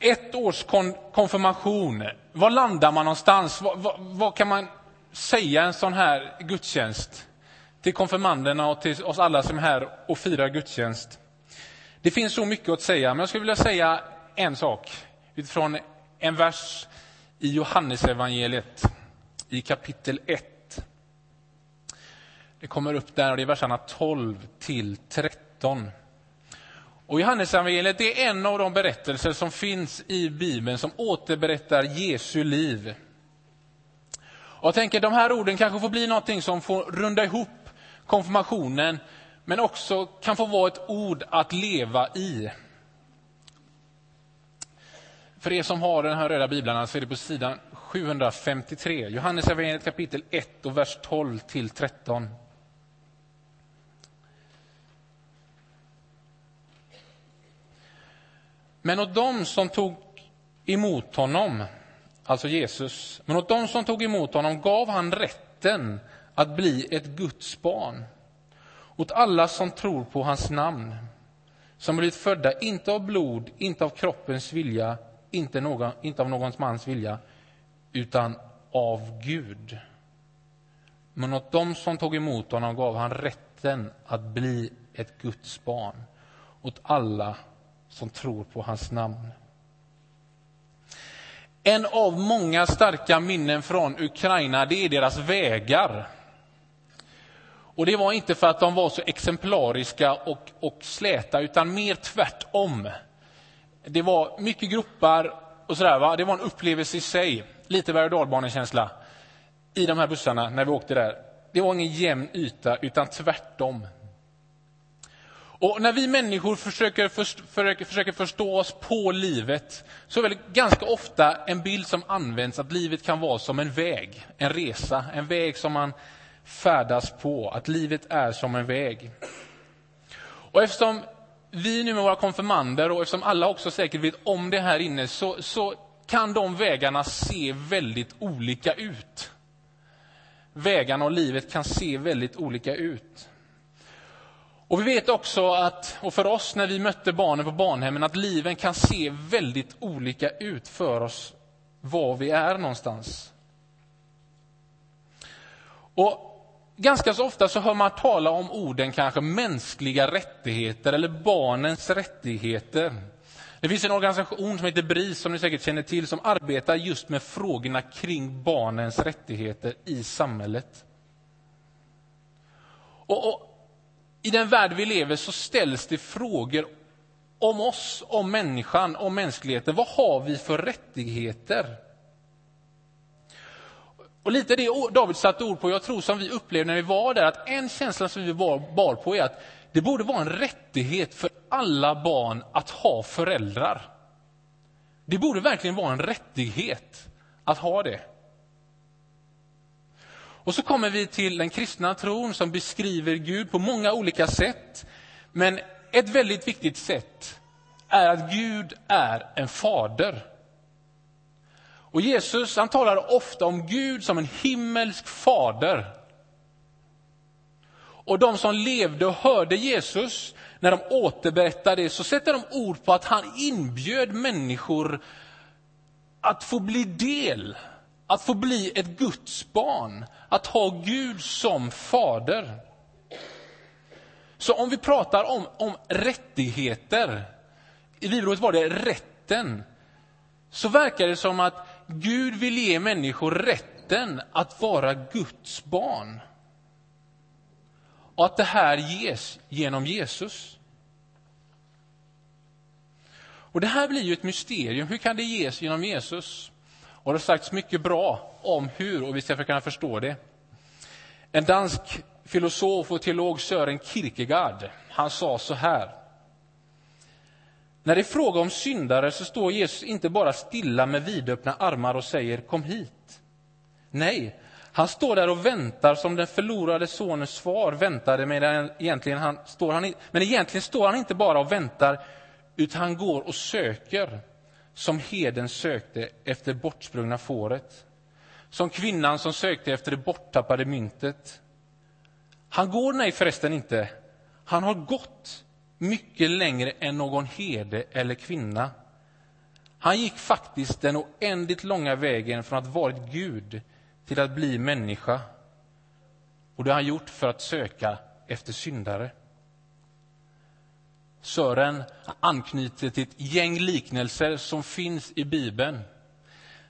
ett års kon konfirmation, var landar man någonstans? Vad, vad, vad, kan man säga en sån här gudstjänst till konfirmanderna och till oss alla som är här och firar gudstjänst? Det finns så mycket att säga, men jag skulle vilja säga en sak utifrån en vers i Johannesevangeliet i kapitel 1. Det kommer upp där och det är verserna 12 till 13. Och Johannesevangeliet är en av de berättelser som finns i Bibeln som återberättar Jesu liv. Och jag tänker de här orden kanske får bli någonting som får runda ihop konfirmationen men också kan få vara ett ord att leva i. För er som har den här röda biblarna så är det på sidan 753, Johannes evangeliet kapitel 1 och vers 12 till 13. Men åt dem som tog emot honom, alltså Jesus, men åt dem som tog emot honom gav han rätten att bli ett Guds barn. Åt alla som tror på hans namn, som blivit födda inte av blod, inte av kroppens vilja, inte, någon, inte av någons mans vilja, utan av Gud. Men åt dem som tog emot honom gav han rätten att bli ett Guds barn, åt alla som tror på hans namn. En av många starka minnen från Ukraina, det är deras vägar. Och det var inte för att de var så exemplariska och, och släta, utan mer tvärtom. Det var mycket gropar och sådär, va? det var en upplevelse i sig. Lite berg och dalbanekänsla i de här bussarna när vi åkte där. Det var ingen jämn yta, utan tvärtom. Och när vi människor försöker, för, försöker förstå oss på livet så är det ganska ofta en bild som används att livet kan vara som en väg, en resa, en väg som man färdas på, att livet är som en väg. Och eftersom vi nu med våra konfirmander och eftersom alla också säkert vet om det här inne så, så kan de vägarna se väldigt olika ut. Vägarna och livet kan se väldigt olika ut. Och vi vet också att, och för oss när vi mötte barnen på barnhemmen, att liven kan se väldigt olika ut för oss var vi är någonstans. Och Ganska så ofta så hör man tala om orden kanske mänskliga rättigheter eller barnens rättigheter. Det finns en organisation som heter BRIS, som ni säkert känner till, som arbetar just med frågorna kring barnens rättigheter i samhället. Och, och i den värld vi lever så ställs det frågor om oss, om människan, om mänskligheten. Vad har vi för rättigheter? Och lite det David satte ord på, jag tror som vi upplevde när vi var där, att en känsla som vi bar på är att det borde vara en rättighet för alla barn att ha föräldrar. Det borde verkligen vara en rättighet att ha det. Och så kommer vi till den kristna tron som beskriver Gud på många olika sätt. Men ett väldigt viktigt sätt är att Gud är en fader. Och Jesus han talar ofta om Gud som en himmelsk fader. Och de som levde och hörde Jesus, när de återberättar det, så sätter de ord på att han inbjöd människor att få bli del att få bli ett Guds barn, att ha Gud som fader. Så om vi pratar om, om rättigheter, i bibelordet var det rätten, så verkar det som att Gud vill ge människor rätten att vara Guds barn. Och att det här ges genom Jesus. Och Det här blir ju ett mysterium. Hur kan det ges genom Jesus? Och det har sagts mycket bra om hur, och vi ska försöka förstå det. En dansk filosof och teolog, Sören Kierkegaard, han sa så här. När det är fråga om syndare så står Jesus inte bara stilla med vidöppna armar och säger kom hit. Nej, han står där och väntar som den förlorade sonens far väntade, men egentligen, han, står han, men egentligen står han inte bara och väntar, utan han går och söker som heden sökte efter bortsprungna fåret. Som kvinnan som sökte efter det borttappade myntet. Han går nej förresten inte. Han har gått mycket längre än någon herde eller kvinna. Han gick faktiskt den oändligt långa vägen från att varit Gud till att bli människa. Och det har han gjort för att söka efter syndare. Sören anknyter till ett gäng liknelser som finns i Bibeln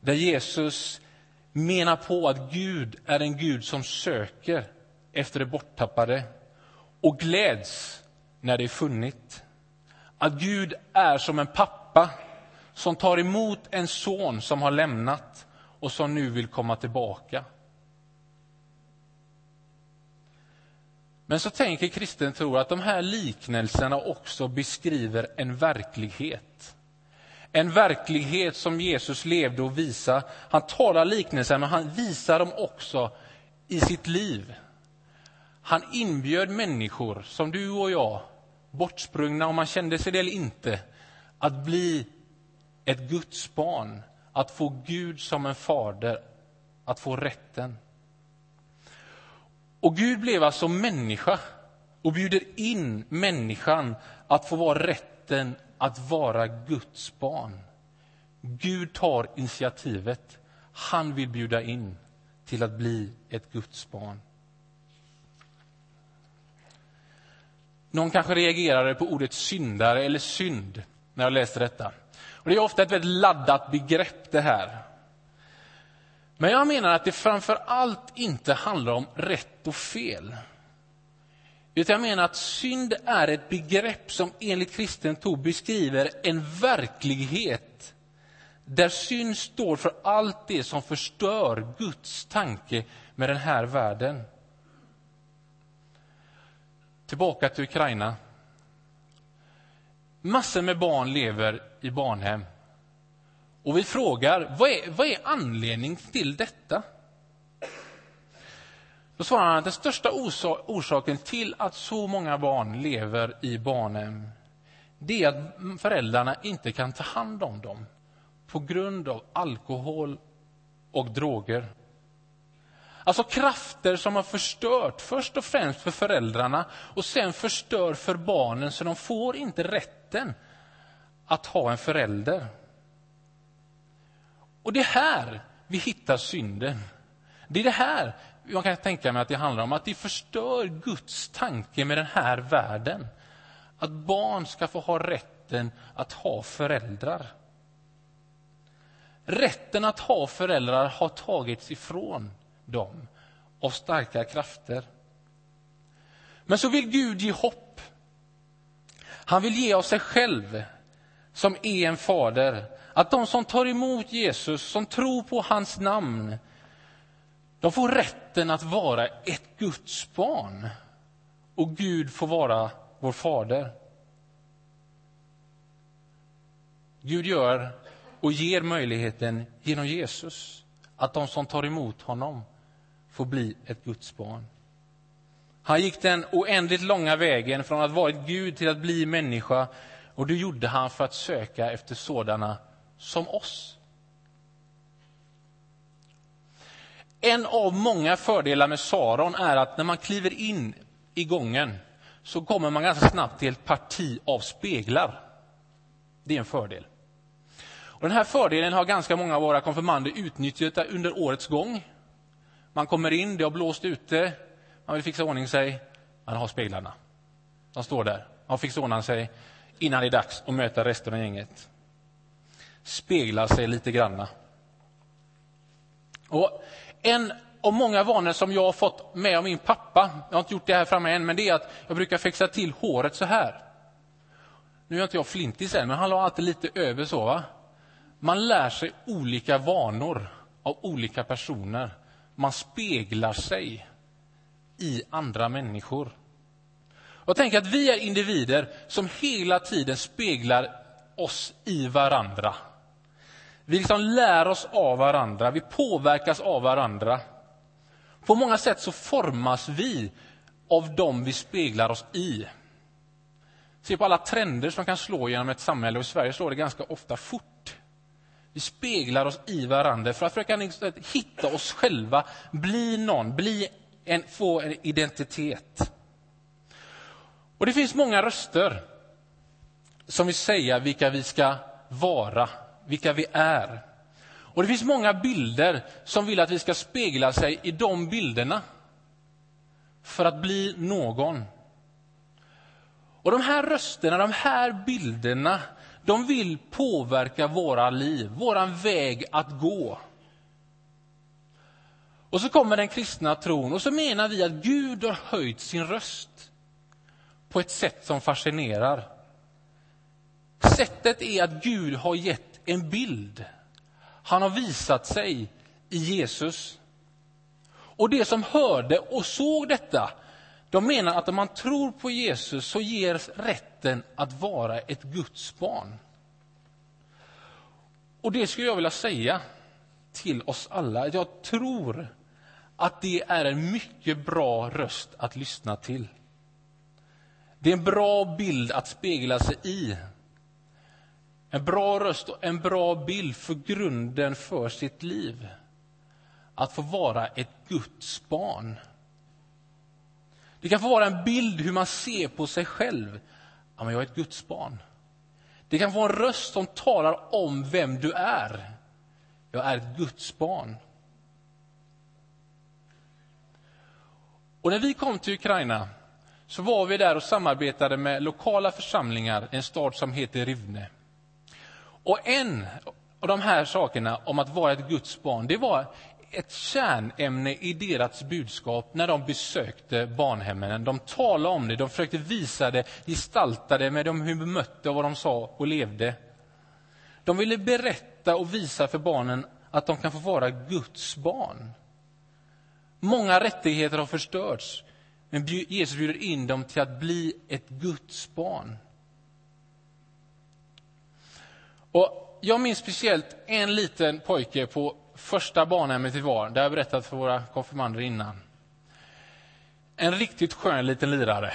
där Jesus menar på att Gud är en Gud som söker efter det borttappade och gläds när det är funnit. Att Gud är som en pappa som tar emot en son som har lämnat och som nu vill komma tillbaka. Men så tänker kristen tro att de här liknelserna också beskriver en verklighet. En verklighet som Jesus levde och visade. Han talar liknelser, men han visar dem också i sitt liv. Han inbjöd människor som du och jag, bortsprungna om man kände sig det eller inte, att bli ett Guds barn, att få Gud som en fader, att få rätten. Och Gud blev alltså människa och bjuder in människan att få vara rätten att vara Guds barn. Gud tar initiativet. Han vill bjuda in till att bli ett Guds barn. Någon kanske reagerade på ordet syndare eller synd när jag läste detta. Och det är ofta ett väldigt laddat begrepp det här. Men jag menar att det framför allt inte handlar om rätt och fel. Utan jag menar att synd är ett begrepp som enligt kristen tro beskriver en verklighet där synd står för allt det som förstör Guds tanke med den här världen. Tillbaka till Ukraina. Massor med barn lever i barnhem. Och vi frågar, vad är, vad är anledningen till detta? Då svarar han att den största orsaken till att så många barn lever i barnhem det är att föräldrarna inte kan ta hand om dem på grund av alkohol och droger. Alltså krafter som har förstört först och främst för föräldrarna och sen förstör för barnen så de får inte rätten att ha en förälder. Och det är här vi hittar synden. Det är det här jag kan tänka mig att det handlar om, att det förstör Guds tanke med den här världen. Att barn ska få ha rätten att ha föräldrar. Rätten att ha föräldrar har tagits ifrån dem av starka krafter. Men så vill Gud ge hopp. Han vill ge av sig själv, som är en fader. Att de som tar emot Jesus, som tror på hans namn, de får rätten att vara ett Guds barn. Och Gud får vara vår fader. Gud gör och ger möjligheten genom Jesus att de som tar emot honom får bli ett Guds barn. Han gick den oändligt långa vägen från att vara ett Gud till att bli människa och det gjorde han för att söka efter sådana som oss. En av många fördelar med Saron är att när man kliver in i gången så kommer man ganska snabbt till ett parti av speglar. Det är en fördel. Och den här fördelen har ganska många av våra konfirmander utnyttjat under årets gång. Man kommer in, det har blåst ute, man vill fixa ordning sig, man har speglarna. De står där, man fixar ordning sig innan det är dags att möta resten av gänget. Speglar sig lite granna. Och en av många vanor som jag har fått med av min pappa, jag har inte gjort det här framme än, men det är att jag brukar fixa till håret så här. Nu är inte jag flintis än, men han la alltid lite över så. Va? Man lär sig olika vanor av olika personer. Man speglar sig i andra människor. Jag tänker att vi är individer som hela tiden speglar oss i varandra. Vi liksom lär oss av varandra, vi påverkas av varandra. På många sätt så formas vi av dem vi speglar oss i. Se på alla trender som kan slå genom ett samhälle, och i Sverige slår det ganska ofta fort. Vi speglar oss i varandra för att försöka liksom hitta oss själva, bli någon, bli en, få en identitet. Och Det finns många röster som vill säga vilka vi ska vara vilka vi är. Och Det finns många bilder som vill att vi ska spegla sig i de bilderna för att bli någon. Och De här rösterna, de här bilderna, de vill påverka våra liv, våran väg att gå. Och så kommer den kristna tron och så menar vi att Gud har höjt sin röst på ett sätt som fascinerar. Sättet är att Gud har gett en bild. Han har visat sig i Jesus. Och det som hörde och såg detta, de menar att om man tror på Jesus så ges rätten att vara ett Guds barn. Och det skulle jag vilja säga till oss alla. Jag tror att det är en mycket bra röst att lyssna till. Det är en bra bild att spegla sig i. En bra röst och en bra bild för grunden för sitt liv. Att få vara ett Guds barn. Det kan få vara en bild hur man ser på sig själv. Ja, men jag är ett Guds barn. Det kan få en röst som talar om vem du är. Jag är ett Guds barn. Och när vi kom till Ukraina så var vi där och samarbetade med lokala församlingar i en stad som heter Rivne. Och en av de här sakerna om att vara ett Guds barn, det var ett kärnämne i deras budskap när de besökte barnhemmen. De talade om det, de försökte visa det, gestalta det med dem hur de bemötte och vad de sa och levde. De ville berätta och visa för barnen att de kan få vara Guds barn. Många rättigheter har förstörts, men Jesus bjuder in dem till att bli ett Guds barn. Och jag minns speciellt en liten pojke på första barnhemmet vi var, det har jag berättat för våra konfirmander innan. En riktigt skön liten lirare.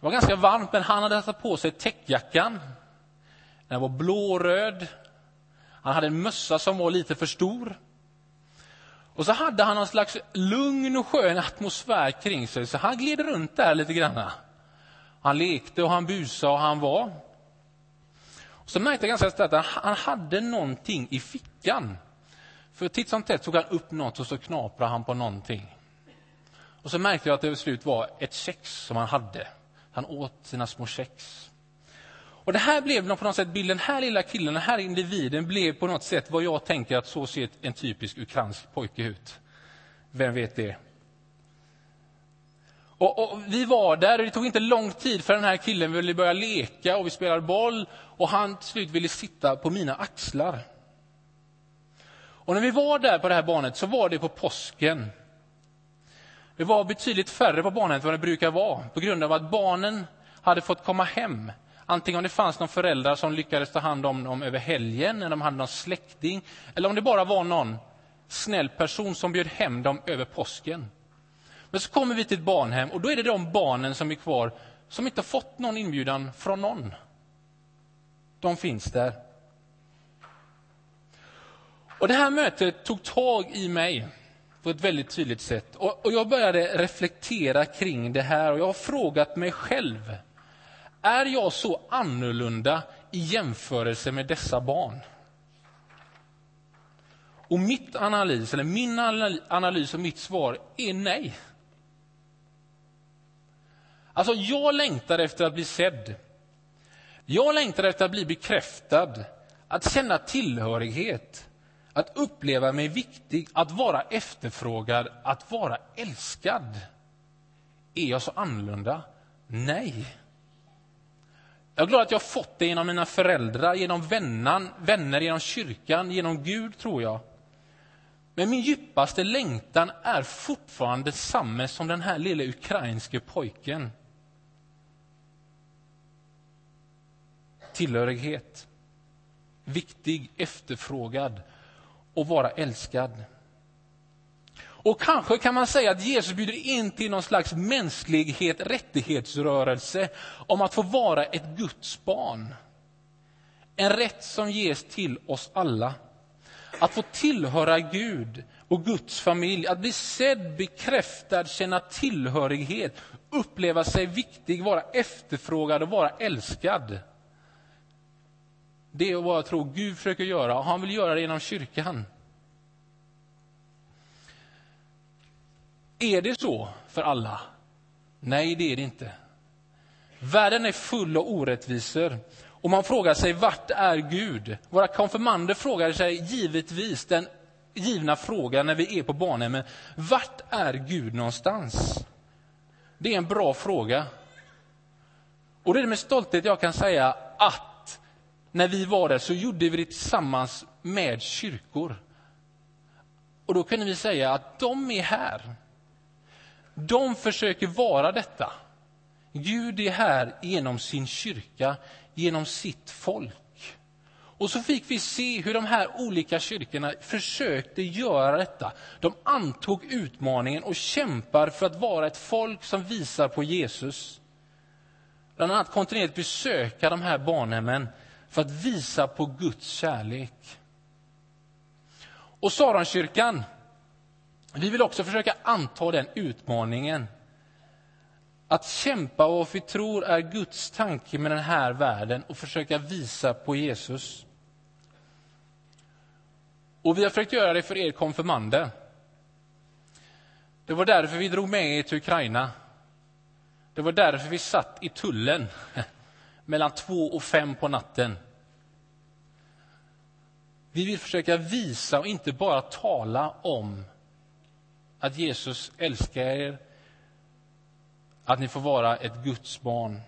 Det var ganska varmt, men han hade tagit på sig täckjackan. Den var blåröd. Han hade en mössa som var lite för stor. Och så hade han någon slags lugn och skön atmosfär kring sig, så han gled runt där lite grann. Han lekte och han busade och han var. Och så märkte jag ganska snabbt att han hade någonting i fickan. För titt som tätt tog han upp något och så knaprade han på någonting. Och så märkte jag att det till slut var ett kex som han hade. Han åt sina små kex. Och det här blev på något sätt bilden, den här lilla killen, den här individen blev på något sätt vad jag tänker att så ser en typisk ukrainsk pojke ut. Vem vet det? Och, och, vi var där och det tog inte lång tid för den här killen ville börja leka och vi spelade boll och han till slut ville sitta på mina axlar. Och när vi var där på det här barnet så var det på påsken. Det var betydligt färre på barnet än vad det brukar vara på grund av att barnen hade fått komma hem Antingen om det fanns någon förälder som lyckades ta hand om dem över helgen, eller de hade någon släkting, eller om det bara var någon snäll person som bjöd hem dem över påsken. Men så kommer vi till ett barnhem och då är det de barnen som är kvar som inte har fått någon inbjudan från någon. De finns där. Och Det här mötet tog tag i mig på ett väldigt tydligt sätt. Och, och jag började reflektera kring det här och jag har frågat mig själv är jag så annorlunda i jämförelse med dessa barn? Och mitt analys, eller min analys och mitt svar är nej. Alltså, jag längtar efter att bli sedd. Jag längtar efter att bli bekräftad, att känna tillhörighet, att uppleva mig viktig, att vara efterfrågad, att vara älskad. Är jag så annorlunda? Nej. Jag är glad att jag fått det genom mina föräldrar, genom vännan, vänner, genom kyrkan, genom Gud, tror jag. Men min djupaste längtan är fortfarande samma som den här lilla ukrainske pojken. Tillhörighet. Viktig, efterfrågad och vara älskad. Och kanske kan man säga att Jesus bjuder in till någon slags mänsklighet, rättighetsrörelse om att få vara ett Guds barn. En rätt som ges till oss alla. Att få tillhöra Gud och Guds familj, att bli sedd, bekräftad, känna tillhörighet, uppleva sig viktig, vara efterfrågad och vara älskad. Det är vad jag tror Gud försöker göra, och han vill göra det genom kyrkan. Är det så för alla? Nej, det är det inte. Världen är full av orättvisor. Och man frågar sig, vart är Gud? Våra konfirmander frågar sig givetvis den givna frågan när vi är på barnhemmet. Vart är Gud någonstans? Det är en bra fråga. Och det är med stolthet jag kan säga att när vi var där så gjorde vi det tillsammans med kyrkor. Och då kunde vi säga att de är här. De försöker vara detta. Gud är här genom sin kyrka, genom sitt folk. Och så fick vi se hur de här olika kyrkorna försökte göra detta. De antog utmaningen och kämpar för att vara ett folk som visar på Jesus. Bland annat kontinuerligt besöka de här barnhemmen för att visa på Guds kärlek. Och Saronkyrkan, vi vill också försöka anta den utmaningen. Att kämpa vad vi tror är Guds tanke med den här världen och försöka visa på Jesus. Och vi har försökt göra det för er konfirmander. Det var därför vi drog med er till Ukraina. Det var därför vi satt i tullen mellan två och fem på natten. Vi vill försöka visa och inte bara tala om att Jesus älskar er, att ni får vara ett Guds barn.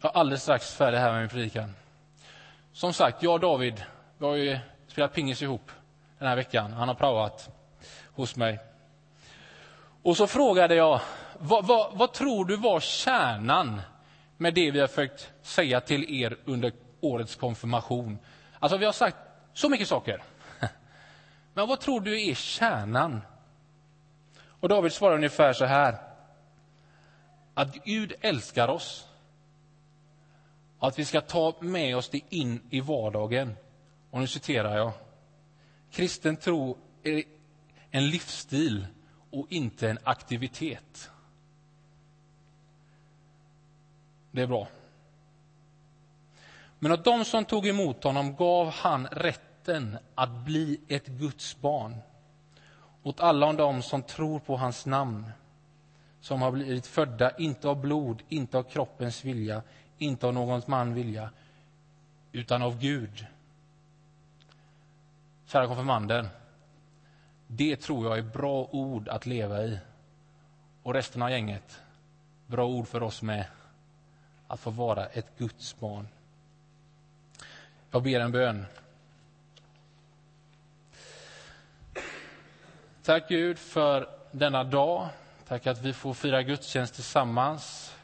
Jag är alldeles strax färdig här med min predikan. Som sagt, jag och David, vi har ju spelat pingis ihop den här veckan. Han har praoat hos mig. Och så frågade jag, vad, vad, vad tror du var kärnan med det vi har försökt säga till er under årets konfirmation? Alltså, vi har sagt så mycket saker. Men vad tror du är kärnan? Och David svarar ungefär så här. Att Gud älskar oss. Och att vi ska ta med oss det in i vardagen. Och nu citerar jag. Kristen tro är en livsstil och inte en aktivitet. Det är bra. Men åt de som tog emot honom gav han rätten att bli ett Guds barn. Åt alla dem som tror på hans namn, som har blivit födda, inte av blod, inte av kroppens vilja, inte av någons man vilja, utan av Gud. Kära konfirmander, det tror jag är bra ord att leva i. Och resten av gänget, bra ord för oss med. Att få vara ett Guds barn. Jag ber en bön. Tack Gud för denna dag. Tack att vi får fira gudstjänst tillsammans.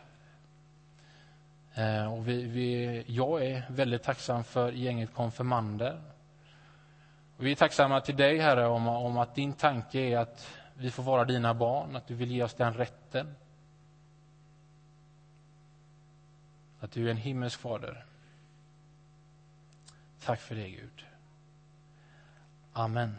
Eh, och vi, vi, jag är väldigt tacksam för gänget konfirmander. Och vi är tacksamma till dig, Herre, om, om att din tanke är att vi får vara dina barn, att du vill ge oss den rätten. Att du är en himmelsk fader. Tack för det, Gud. Amen.